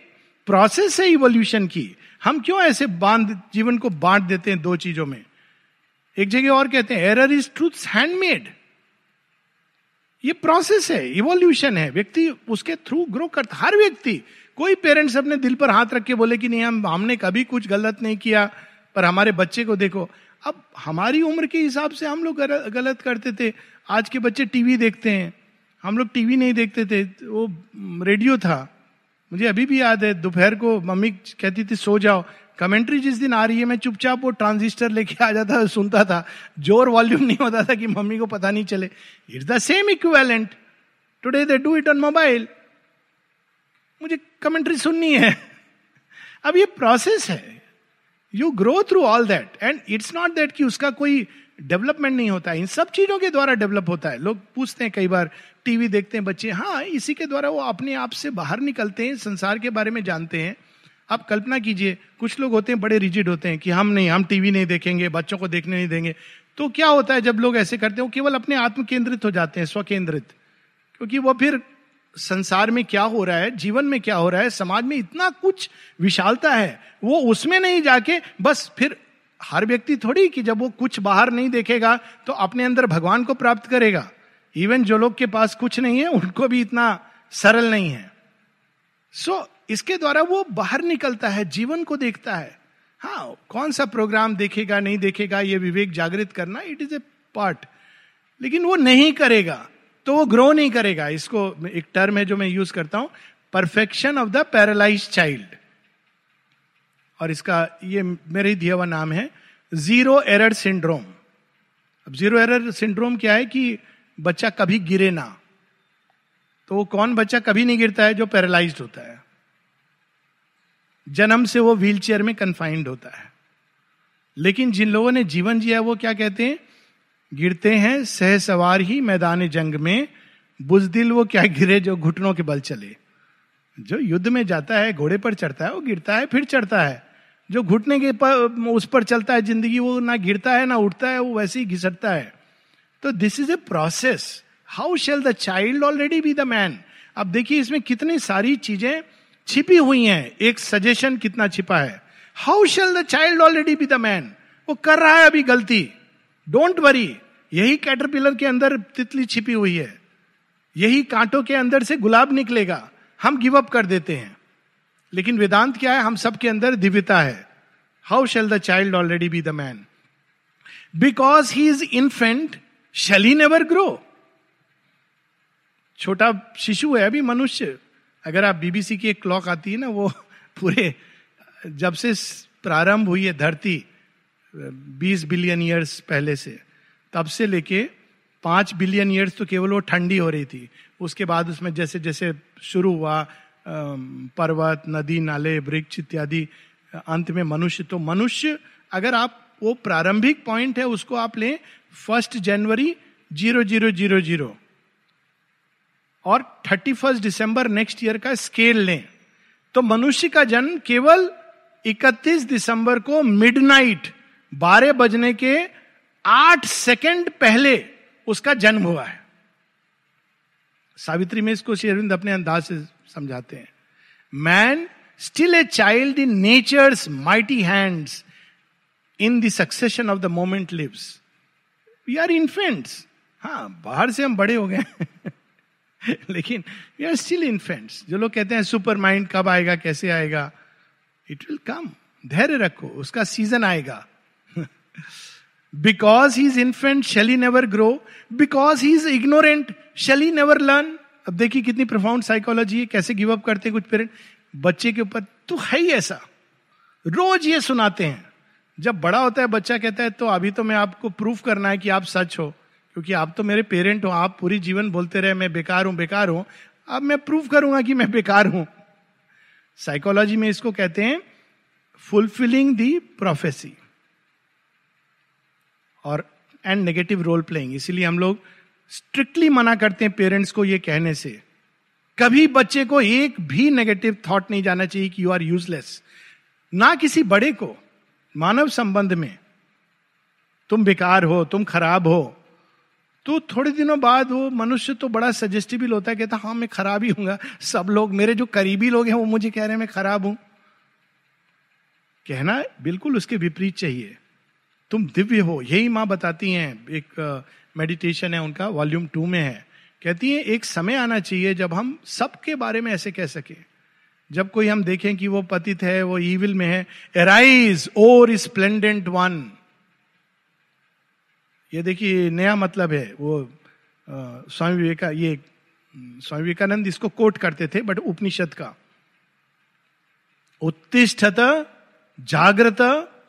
प्रोसेस है इवोल्यूशन की। हम क्यों ऐसे बाँध, जीवन को बांट देते हैं दो चीज़ों में? एक जगह और कहते हैं एरर इज़ ट्रूथ हैंडमेड ये प्रोसेस है इवोल्यूशन है। व्यक्ति उसके थ्रू ग्रो करता, हर व्यक्ति, कोई पेरेंट्स अपने दिल पर हाथ रख के बोले कि नहीं, हम, हमने कभी कुछ गलत नहीं किया। पर हमारे बच्चे को देखो। अब हमारी उम्र के हिसाब से हम लोग गलत करते थे। आज के बच्चे टीवी देखते हैं। हम लोग टीवी नहीं देखते थे। वो रेडियो था। मुझे अभी भी याद है, दोपहर को मम्मी कहती थी, सो जाओ। कमेंट्री जिस दिन आ रही है, मैं चुपचाप वो ट्रांजिस्टर लेके आ जाता सुनता था। ज़ोर वॉल्यूम नहीं होता था कि मम्मी को पता नहीं चले। It's the same equivalent today they do it on mobile मुझे कमेंट्री सुननी है। अब ये प्रोसेस है। You grow through all that and it's not that कि उसका कोई डेवलपमेंट नहीं होता है। इन सब चीज़ों के द्वारा डेवलप होता है। लोग पूछते हैं कई बार टीवी देखते हैं बच्चे हाँ इसी के द्वारा वो अपने आप से बाहर निकलते हैं, संसार के बारे में जानते हैं। आप कल्पना कीजिए, कुछ लोग होते हैं, बड़े रिजिड होते हैं कि हम नहीं, हम टीवी नहीं देखेंगे, बच्चों को देखने नहीं देंगे। तो क्या होता है जब लोग ऐसे करते हैं, वो केवल अपने आत्म केंद्रित हो जाते हैं, स्वकेंद्रित। क्योंकि वो फिर संसार में क्या हो रहा है जीवन में क्या हो रहा है समाज में इतना कुछ विशालता है वो उसमें नहीं जाके बस फिर हर व्यक्ति थोड़ी कि जब वो कुछ बाहर नहीं देखेगा तो अपने अंदर भगवान को प्राप्त करेगा। इवन जो लोग के पास कुछ नहीं है उनको भी इतना सरल नहीं है। सो so, इसके द्वारा वो बाहर निकलता है जीवन को देखता है। हाँ कौन सा प्रोग्राम देखेगा नहीं देखेगा ये विवेक जागृत करना इट इज़ ए पार्ट लेकिन वो नहीं करेगा। तो वो ग्रो नहीं करेगा। इसको एक टर्म है जो मैं यूज़ करता हूँ perfection of the paralyse child और इसका ये मेरे ही दिया हुआ नाम है ज़ीरो एरर सिंड्रोम अब ज़ीरो एरर सिंड्रोम क्या है कि बच्चा कभी गिरे ना। तो वो कौन बच्चा कभी नहीं गिरता है जो पैरालाइज होता है? जन्म से वो व्हील में कन्फाइंड होता है। लेकिन जिन लोगों ने जीवन जिया वो क्या कहते हैं? गिरते हैं, सह सवार ही मैदान जंग में, बुजदिल वो क्या गिरे जो घुटनों के बल चले। जो युद्ध में जाता है, घोड़े पर चढ़ता है, वो गिरता है, फिर चढ़ता है। जो घुटने के पर उस पर चलता है ज़िंदगी, वो ना गिरता है, ना उठता है, वो वैसे ही घिसटता है। तो this is a process how shall the child already be the man अब देखिए, इसमें कितनी सारी चीज़ें छिपी हुई हैं। एक सजेशन कितना छिपा है। How shall the child already be the man वो कर रहा है अभी गलती। डोंट वरी यही कैटरपिलर के अंदर तितली छिपी हुई है। यही कांटों के अंदर से गुलाब निकलेगा। हम गिव अप कर देते हैं। लेकिन वेदांत क्या है? हम सबके अंदर दिव्यता है। How shall the child already be the man because he is infant shall he never grow छोटा शिशु है अभी मनुष्य। अगर आप बीबीसी की एक क्लॉक आती है ना, वो पूरे जब से प्रारंभ हुई है धरती 20 बिलियन ईयर्स पहले से। तब से लेके पाँच बिलियन ईयर्स तो केवल वो ठंडी हो रही थी। उसके बाद उसमें जैसे जैसे शुरू हुआ पर्वत, नदी, नाले, वृक्ष इत्यादि, अंत में मनुष्य। तो मनुष्य, अगर आप, वो प्रारंभिक पॉइंट है, उसको आप लें फ़र्स्ट जनवरी ज़ीरो ज़ीरो ज़ीरो ज़ीरो और थर्टी फ़र्स्ट दिसंबर नेक्स्ट ईयर का स्केल लें। तो मनुष्य का जन्म केवल 31 दिसंबर को मिडनाइट बारह बजने के आठ सेकंड पहले उसका जन्म हुआ है। सावित्री, में इसको शेरविंद अपने अंदाज से समझाते हैं। Man still a child in nature's mighty hands in the succession of the moment lives we are infants हाँ बाहर से हम बड़े हो गए लेकिन वी आर स्टिल इन्फेंट्स जो लोग कहते हैं सुपर माइंड कब आएगा, कैसे आएगा? इट विल कम धैर्य रखो, उसका सीज़न आएगा। Because he is infant shall he never grow because he is ignorant shall he never learn अब देखिए कितनी प्रोफाउंड साइकोलॉजी है, कैसे गिव अप करते हैं कुछ पेरेंट बच्चे के ऊपर तू है ही ऐसा। रोज ये सुनाते हैं। जब बड़ा होता है, बच्चा कहता है तो अभी तो मैं आपको प्रूफ करना है कि आप सच हो। क्योंकि आप तो मेरे पेरेंट हो, आप पूरी जीवन बोलते रहे, मैं बेकार हूँ बेकार हूँ। अब मैं प्रूफ करूँगा कि मैं बेकार हूँ। साइकोलॉजी में इसको कहते हैं फुलफिलिंग दी प्रोफेसी और एंड नेगेटिव रोल प्लेइंग इसीलिए हम लोग स्ट्रिक्टली मना करते हैं पेरेंट्स को ये कहने से। कभी बच्चे को एक भी नेगेटिव थॉट नहीं जाना चाहिए कि यू आर यूजलेस ना किसी बड़े को, मानव संबंध में। तुम बेकार हो, तुम खराब हो। तो थोड़े दिनों बाद वो मनुष्य तो बड़ा सजेस्टिबल होता है, कहता हाँ मैं खराब ही हूँगा। सब लोग, मेरे जो करीबी लोग हैं, वो मुझे कह रहे हैं, मैं खराब हूँ। कहना बिल्कुल उसके विपरीत चाहिए। तुम दिव्य हो। यही माँ बताती हैं। एक मेडिटेशन है उनका वॉल्यूम टू में है। कहती है, एक समय आना चाहिए जब हम सबके बारे में ऐसे कह सके। जब कोई हम देखें कि वो पतित है, वो ईविल में है एराइज और स्प्लेंडेंट वन ये देखिए, नया मतलब है वो स्वामी विवेका, ये, स्वामी विवेकानंद इसको कोट करते थे बट उपनिषद का। उत्तिष्ठत जागृत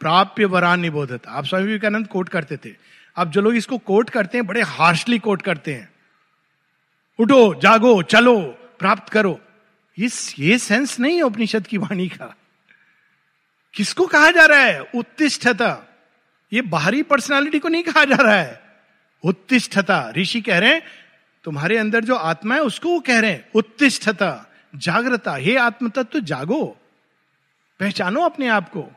प्राप्य वरा निबोधत। आप स्वामी विवेकानंद कोट करते थे। अब जो लोग इसको कोट करते हैं, बड़े हार्शली कोट करते हैं। उठो, जागो, चलो, प्राप्त करो। इस, ये सेंस नहीं है उपनिषद की वाणी का। किसको कहा जा रहा है? उत्तिष्ठता। ये बाहरी पर्सनालिटी को नहीं कहा जा रहा है। उत्तिष्ठता। ऋषि कह रहे हैं, तुम्हारे अंदर जो आत्मा है, उसको वो कह रहे हैं, उत्तिष्ठता। जागृता। हे आत्म तत्व जागो। पहचानो अपने आप को।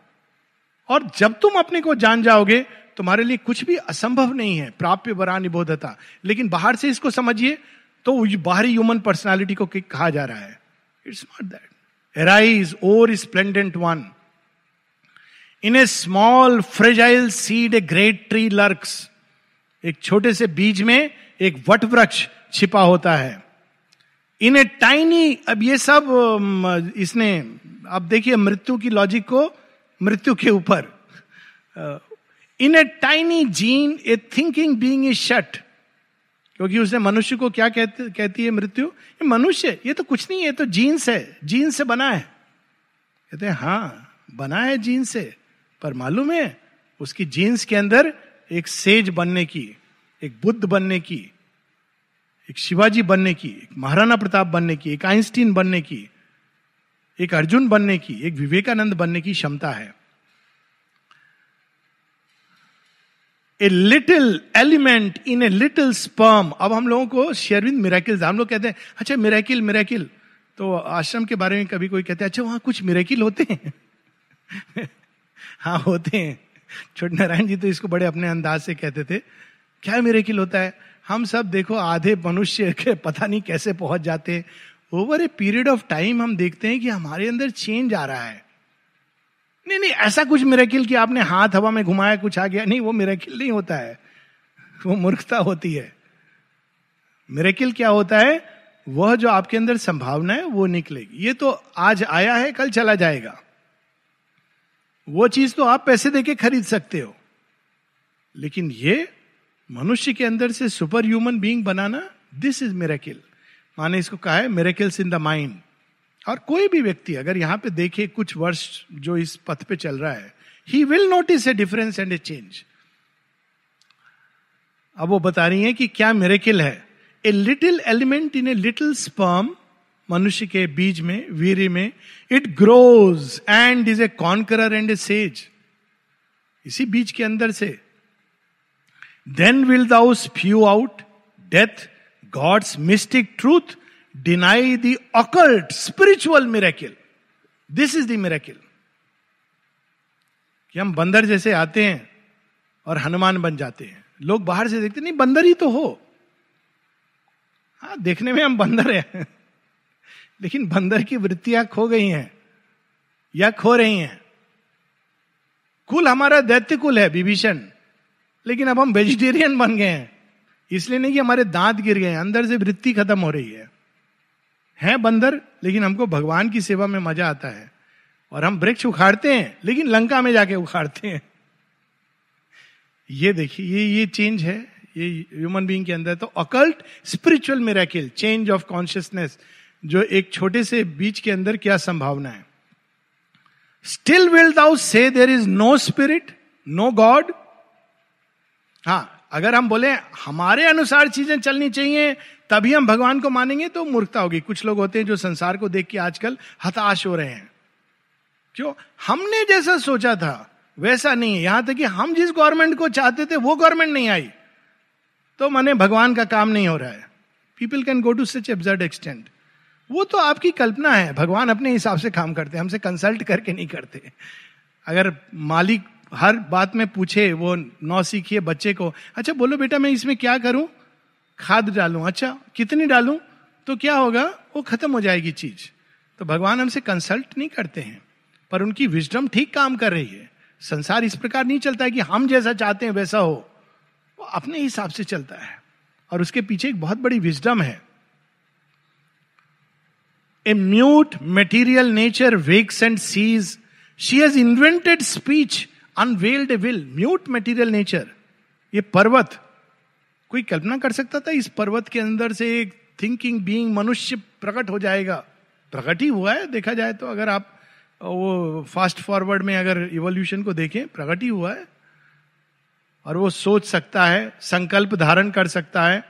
और जब तुम अपने को जान जाओगे, तुम्हारे लिए कुछ भी असंभव नहीं है, प्राप्य वरा निबोधता। लेकिन बाहर से इसको समझिए तो बाहरी ह्यूमन पर्सनालिटी को कहा जा रहा है। It's not that arise or splendent one in a small fragile seed a great tree lurks एक छोटे से बीज में एक वट वृक्ष छिपा होता है। इन ए टाइनी अब ये सब इसने अब देखिए मृत्यु की लॉजिक को मृत्यु के ऊपर। In a tiny gene a thinking being is shut क्योंकि उसने मनुष्य को क्या कहते, कहती है मृत्यु? ये मनुष्य, ये तो कुछ नहीं है तो जीन्स है। जीन्स से बना है। कहते हैं हाँ बना है जीन्स से। पर मालूम है, उसकी जीन्स के अंदर एक सेज बनने की, एक बुद्ध बनने की, एक शिवाजी बनने की, एक महाराणा प्रताप बनने की, एक आइंस्टीन बनने की एक अर्जुन बनने की, एक विवेकानंद बनने की क्षमता है। A little element in a little sperm अब हम लोगों को शेरविंद मिराकिल हम लोग कहते हैं अच्छा मिराकिल मिराकिल तो आश्रम के बारे में कभी कोई कहते हैं अच्छा वहाँ कुछ मिराकिल होते हैं? हाँ होते हैं। छोटे नारायण जी तो इसको बड़े अपने अंदाज से कहते थे। क्या मेरेकिल होता है? हम सब देखो आधे मनुष्य के पता नहीं कैसे पहुँच जाते over a period of time हम देखते हैं कि हमारे अंदर चेंज आ रहा है। नहीं नहीं, ऐसा कुछ मेरेकिल कि आपने हाथ हवा में घुमाया, कुछ आ गया। नहीं, वो मेरेकिल नहीं होता है। वो मूर्खता होती है। मेरेकिल क्या होता है? वह जो आपके अंदर संभावना है, वो निकलेगी। ये तो आज आया है, कल चला जाएगा। वो चीज़ तो आप पैसे देके खरीद सकते हो। लेकिन ये मनुष्य के अंदर से सुपर ह्यूमन बींग बनाना दिस इज़ मेरेकिल माने इसको कहा है मेरेकिल्स इन द माइंड और कोई भी व्यक्ति अगर यहाँ पे देखे कुछ वर्ष जो इस पथ पे चल रहा है he will notice a difference and a change अब वो बता रही है कि क्या मेरेकिल है। A little element in a little sperm मनुष्य के बीज में, वीर में it grows and is a conqueror and a sage इसी बीज के अंदर से। Then will thou few out death God's mystic truth deny the occult spiritual miracle this is the miracle कि हम बंदर जैसे आते हैं और हनुमान बन जाते हैं। लोग बाहर से देखते नहीं, बंदर ही तो हो। हाँ देखने में हम बंदर हैं। लेकिन बंदर की वृत्तियाँ खो गई हैं या खो रही हैं। कुल हमारा दैत्य कुल है, विभीषण। लेकिन अब हम वेजिटेरियन बन गए हैं। इसलिए नहीं कि हमारे दांत गिर गए अंदर से वृत्ति खत्म हो रही है। हैं बंदर, लेकिन हमको भगवान की सेवा में मज़ा आता है। और हम वृक्ष उखाड़ते हैं, लेकिन लंका में जाके उखाड़ते हैं। ये देखिए, ये ये चेंज है, ये ह्यूमन बीइंग के अंदर। तो occult spiritual miracle change of consciousness जो एक छोटे से बीच के अंदर क्या संभावना है। Still will thou say there is no spirit no God हाँ अगर हम बोले, हमारे अनुसार चीज़ें चलनी चाहिए, तभी हम भगवान को मानेंगे तो मूर्खता होगी। कुछ लोग होते हैं जो संसार को देख के आजकल हताश हो रहे हैं। क्यों? हमने जैसा सोचा था, वैसा नहीं है। यहाँ तक कि हम जिस गवर्नमेंट को चाहते थे, वो गवर्नमेंट नहीं आई। तो माने भगवान का काम नहीं हो रहा है। People can go to such absurd extent वो तो आपकी कल्पना है। भगवान अपने हिसाब से काम करते हैं। हमसे कंसल्ट करके नहीं करते। अगर मालिक हर बात में पूछे, वो नौ सीखिए बच्चे को अच्छा बोलो बेटा, मैं इसमें क्या करूँ? खाद डालूं। अच्छा कितनी डालूं? तो क्या होगा? वो खत्म हो जाएगी चीज़। तो भगवान हमसे कंसल्ट नहीं करते हैं, पर उनकी विजडम ठीक काम कर रही है। संसार इस प्रकार नहीं चलता है कि हम जैसा चाहते हैं वैसा हो। वो अपने हिसाब से चलता है, और उसके पीछे एक बहुत बड़ी विजडम है। A mute material nature wakes and sees she has invented speech unveiled will mute material nature ये पर्वत, कोई कल्पना कर सकता था इस पर्वत के अंदर से एक थिंकिंग बीइंग मनुष्य प्रकट हो जाएगा? प्रकट ही हुआ है, देखा जाए तो अगर आप, वो फास्ट फॉरवर्ड में अगर इवोल्यूशन को देखें, प्रकट ही हुआ है। और वो सोच सकता है, संकल्प धारण कर सकता है।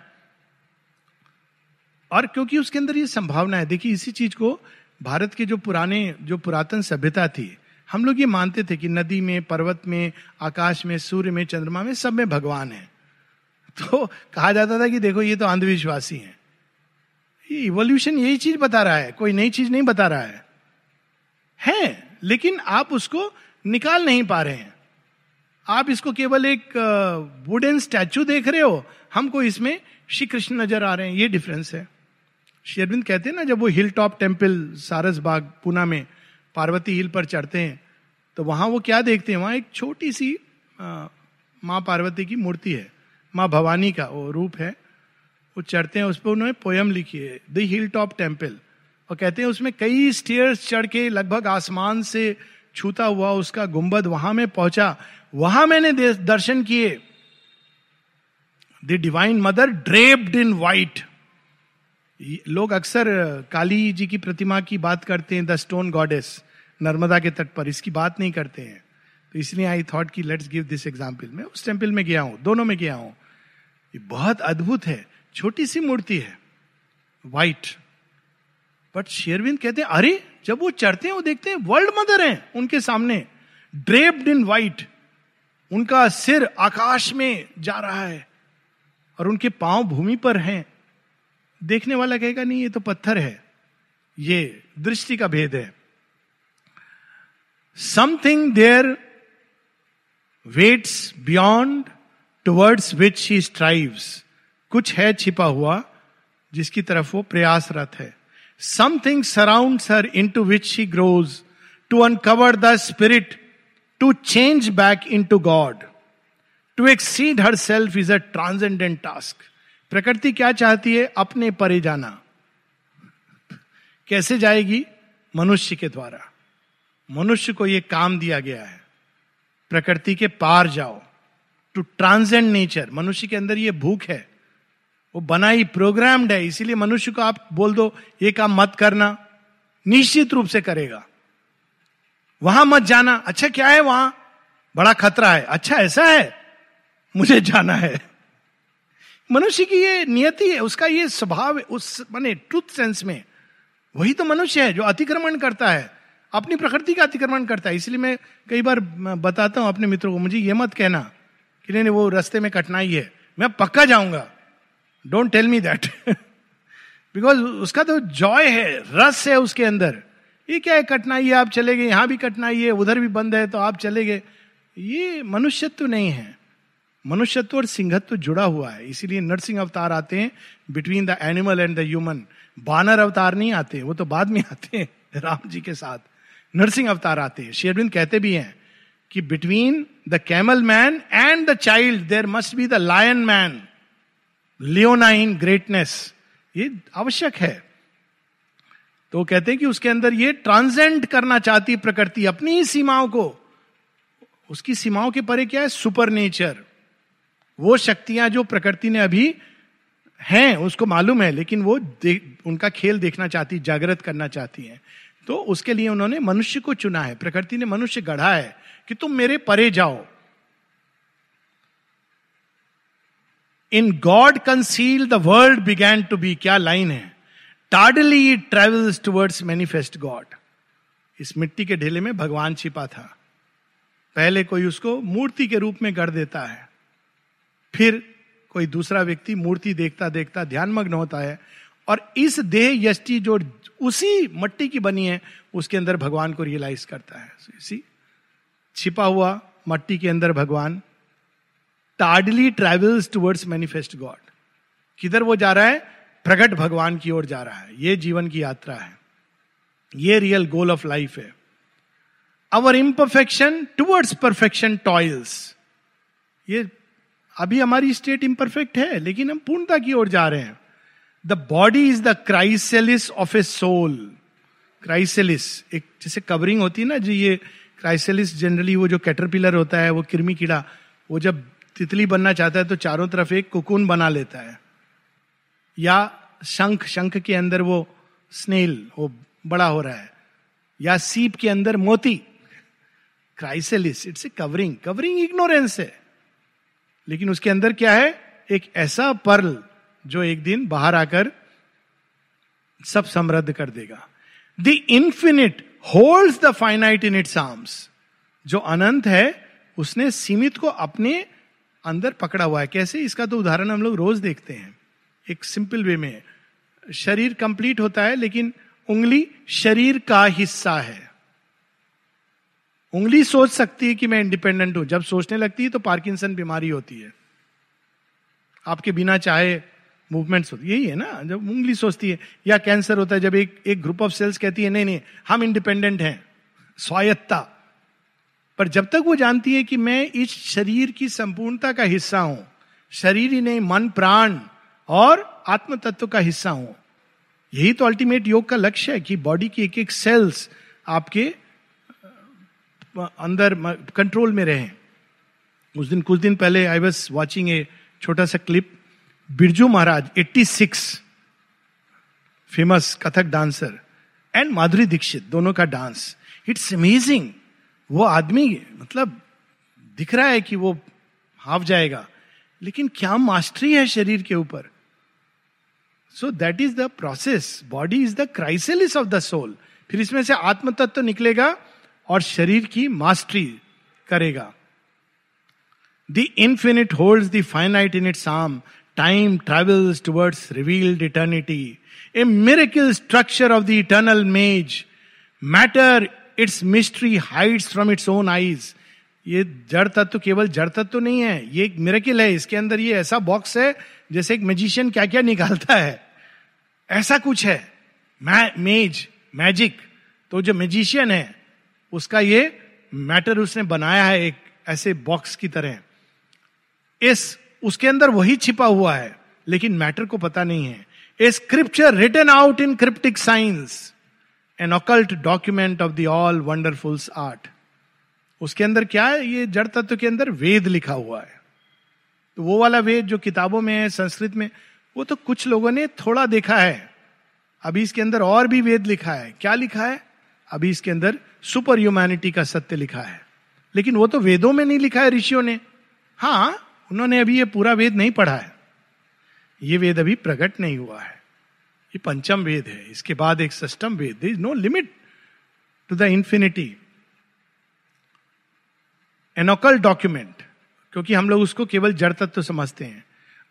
और क्योंकि उसके अंदर ये संभावना है, देखिए इसी चीज़ को भारत के जो पुराने, जो पुरातन सभ्यता थी हम लोग ये मानते थे कि नदी में, पर्वत में, आकाश में, सूर्य में, चंद्रमा में सब में भगवान है। तो कहा जाता था कि देखो, ये तो अंधविश्वासी है। ये इवोल्यूशन यही चीज़ बता रहा है, कोई नई चीज़ नहीं बता रहा है। है, लेकिन आप उसको निकाल नहीं पा रहे हैं। आप इसको केवल एक वुडन स्टैचू देख रहे हो, हमको इसमें श्री कृष्ण नज़र आ रहे हैं, ये डिफरेंस है। शेरविंद कहते हैं ना, जब वो हिल टॉप टेंपल सारस बाग पुना में पार्वती हिल पर चढ़ते हैं तो वहाँ वो क्या देखते हैं? वहाँ एक छोटी सी माँ पार्वती की मूर्ति है, माँ भवानी का वो रूप है। वो चढ़ते हैं, उस पर उन्होंने पोयम लिखी है, द हिल टॉप टेंपल और कहते हैं, उसमें कई स्टेयर्स चढ़ के लगभग आसमान से छूता हुआ उसका गुंबद वहाँ में पहुँचा। वहाँ मैंने दर्शन किए। The divine mother draped in white लोग अक्सर काली जी की प्रतिमा की बात करते हैं, द स्टोन गॉडेस, नर्मदा के तट पर, इसकी बात नहीं करते हैं। तो इसलिए आई थॉट कि लेट्स गिव दिस एग्ज़ाम्पल मैं उस टेंपल में गया हूँ, दोनों में गया हूँ। ये बहुत अद्भुत है, छोटी सी मूर्ति है वाइट बट शेरविंद कहते हैं, अरे, जब वो चढ़ते हैं, वो देखते हैं वर्ल्ड मदर हैं उनके सामने ड्रेप्ड इन वाइट उनका सिर आकाश में जा रहा है और उनके पाँव भूमि पर हैं। देखने वाला कहेगा, नहीं, ये तो पत्थर है। ये दृष्टि का भेद है। Something there waits beyond towards which he strives कुछ है छिपा हुआ, जिसकी तरफ़ वो प्रयासरत है। Something surround her into which he grows to uncover the spirit to change back into God to exceed herself is a transcendent task प्रकृति क्या चाहती है? अपने परे जाना। कैसे जाएगी? मनुष्य के द्वारा। मनुष्य को यह काम दिया गया है। प्रकृति के पार जाओ। टू ट्रांसेंड नेचर मनुष्य के अंदर ये भूख है। वो बनाई प्रोग्राम्ड है। इसीलिए मनुष्य को आप बोल दो, ये काम मत करना। निश्चित रूप से करेगा। वहाँ मत जाना। अच्छा क्या है वहाँ? बड़ा खतरा है। अच्छा ऐसा है? मुझे जाना है। मनुष्य की ये नियति है, उसका ये स्वभाव उस माने ट्रुथ सेंस में। वही तो मनुष्य है जो अतिक्रमण करता है, अपनी प्रकृति का अतिक्रमण करता है। इसलिए मैं कई बार बताता हूँ अपने मित्रों को, मुझे ये मत कहना कि नहीं वो रास्ते में कठिनाई है, मैं पक्का जाऊँगा। Don't tell me that because उसका तो जॉय है, रस है उसके अंदर। ये क्या है, कठिनाई है, आप चले गए, यहाँ भी कठिनाई है, उधर भी बंद है तो आप चले गए। ये मनुष्यत्व नहीं है। मनुष्यत्व और सिंहत्व जुड़ा हुआ है। इसीलिए नरसिंह अवतार आते हैं between the animal and the human बानर अवतार नहीं आते, वो तो बाद में आते हैं राम जी के साथ। नरसिंह अवतार आते हैं। शेरविंद कहते भी हैं कि between the camel man and the child there must be the lion man leonine greatness ये आवश्यक है। तो कहते हैं कि उसके अंदर ये ट्रांसेंड करना चाहती प्रकृति, अपनी ही सीमाओं को। उसकी सीमाओं के परे क्या है? सुपर नेचर वो शक्तियाँ जो प्रकृति ने अभी हैं, उसको मालूम है, लेकिन वो उनका खेल देखना चाहती, जागृत करना चाहती है। तो उसके लिए उन्होंने मनुष्य को चुना है, प्रकृति ने मनुष्य गढ़ा है कि तुम मेरे परे जाओ। In God conceal the world began to be क्या लाइन है? Tardily it travels towards manifest God इस मिट्टी के ढेले में भगवान छिपा था। पहले कोई उसको मूर्ति के रूप में गढ़ देता है। फिर कोई दूसरा व्यक्ति मूर्ति देखता देखता ध्यानमग्न होता है और इस देह यष्टि जो उसी मट्टी की बनी है, उसके अंदर भगवान को रियलाइज़ करता है। इसी छिपा हुआ मट्टी के अंदर भगवान tardily travels towards manifest God किधर वो जा रहा है? प्रकट भगवान की ओर जा रहा है। ये जीवन की यात्रा है। ये रियल गोल ऑफ़ लाइफ है। Our imperfection towards perfection toils ये अभी हमारी स्टेट इम्परफेक्ट है, लेकिन हम पूर्णता की ओर जा रहे हैं। The body is the chrysalis of a soul chrysalis एक जैसे कवरिंग होती है ना जो, ये क्राइसेलिस जनरली वो जो कैटरपिलर होता है, वो किरमी कीड़ा, वो जब तितली बनना चाहता है तो चारों तरफ़ एक कुकुन बना लेता है। या शंख शंख के अंदर वो स्नेल वो बड़ा हो रहा है। या सीप के अंदर मोती। Chrysalis it's a covering covering ignorance है। लेकिन उसके अंदर क्या है? एक ऐसा पर्ल जो एक दिन बाहर आकर सब समृद्ध कर देगा। The infinite hold the finite in its arms जो अनंत है, उसने सीमित को अपने अंदर पकड़ा हुआ है। कैसे? इसका तो उदाहरण हम लोग रोज देखते हैं। एक सिंपल वे में। शरीर कंप्लीट होता है, लेकिन उंगली शरीर का हिस्सा है। उंगली सोच सकती है कि मैं इंडिपेंडेंट हूँ। जब सोचने लगती है तो पार्किंसन बीमारी होती है। आपके बिना चाहे मूवमेंट्स होती यही है ना? जब उंगली सोचती है, या कैंसर होता है, जब एक एक ग्रुप ऑफ़ सेल्स कहती है, नहीं नहीं, हम इंडिपेंडेंट हैं। स्वायत्ता पर जब तक वो जानती है कि मैं इस शरीर की संपूर्णता का हिस्सा हूँ, शरीर ही नहीं मन, प्राण और आत्म तत्व का हिस्सा हूँ। यही तो अल्टीमेट योग का लक्ष्य है कि बॉडी की एक एक सेल्स आपके अंदर कंट्रोल में रहे। उस दिन, कुछ दिन पहले आई वॉज़ वॉचिंग ए छोटा सा clip Birju Maharaj 86 famous Kathak dancer and Madhuri Dixit दोनों का डांस इट्स अमेजिंग वो आदमी मतलब दिख रहा है कि वो हाफ़ जाएगा। लेकिन क्या मास्टरी है शरीर के ऊपर। So that is the process body is the crisis of the soul फिर इसमें से आत्म तत्व निकलेगा। और शरीर की मास्टरी करेगा। The infinite hold the finite in its arm time travels towards revealed eternity a miracle structure of the eternal mage matter its mystery hides from its own eyes ये जड़ तत्व तो केवल जड़ तत्व तो नहीं है, ये एक मेरेकिल है। इसके अंदर ये ऐसा बॉक्स है, जैसे एक मैजिशियन क्या क्या निकालता है। ऐसा कुछ है। मेज मैजिक तो जो मैजिशियन है उसका ये मैटर उसने बनाया है एक ऐसे बॉक्स की तरह। इस, उसके अंदर वही छिपा हुआ है, लेकिन मैटर को पता नहीं है। A scripture written out in cryptic science an occult document of the all wonderful's art उसके अंदर क्या है? ये जड़ तत्व के अंदर वेद लिखा हुआ है। तो वो वाला वेद जो किताबों में है, संस्कृत में, वो तो कुछ लोगों ने थोड़ा देखा है। अभी इसके अंदर और भी वेद लिखा है। क्या लिखा है? अभी इसके अंदर सुपर ह्यूमैनिटी का सत्य लिखा है। लेकिन वो तो वेदों में नहीं लिखा है, ऋषियों ने। हाँ उन्होंने अभी ये पूरा वेद नहीं पढ़ा है। ये वेद अभी प्रकट नहीं हुआ है। ये पंचम वेद है, इसके बाद एक सष्टम Veda. Is no limit to the infinity an occult document क्योंकि हम लोग उसको केवल जड़ तत्व समझते हैं।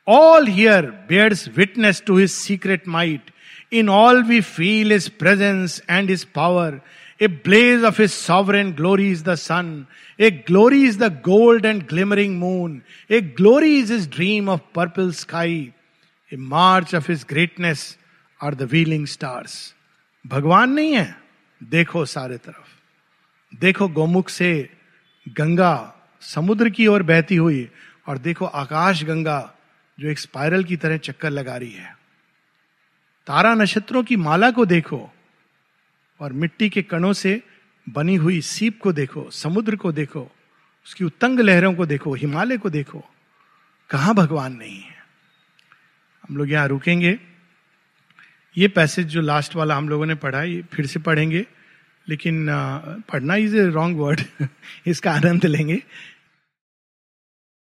All here bears witness to his secret might in all we feel his presence and his power a blaze of his sovereign glory is the sun a glory is the gold and glimmering moon a glory is his dream of purple sky a march of his greatness are the wheeling stars भगवान नहीं है। देखो सारे तरफ़। देखो गोमुख से गंगा समुद्र की ओर बहती हुई और देखो आकाश गंगा जो एक स्पाइरल की तरह चक्कर लगा रही है। तारा नक्षत्रों की माला को देखो और मिट्टी के कणों से बनी हुई सीप को देखो, समुद्र को देखो, उसकी उत्तंग लहरों को देखो, हिमालय को देखो। कहा भगवान नहीं है? हम लोग यहाँ रुकेंगे। ये पैसेज जो लास्ट वाला हम लोगों ने पढ़ा, ये फिर से पढ़ेंगे, लेकिन पढ़ना इज़ ए रॉन्ग वर्ड इसका आनंद लेंगे।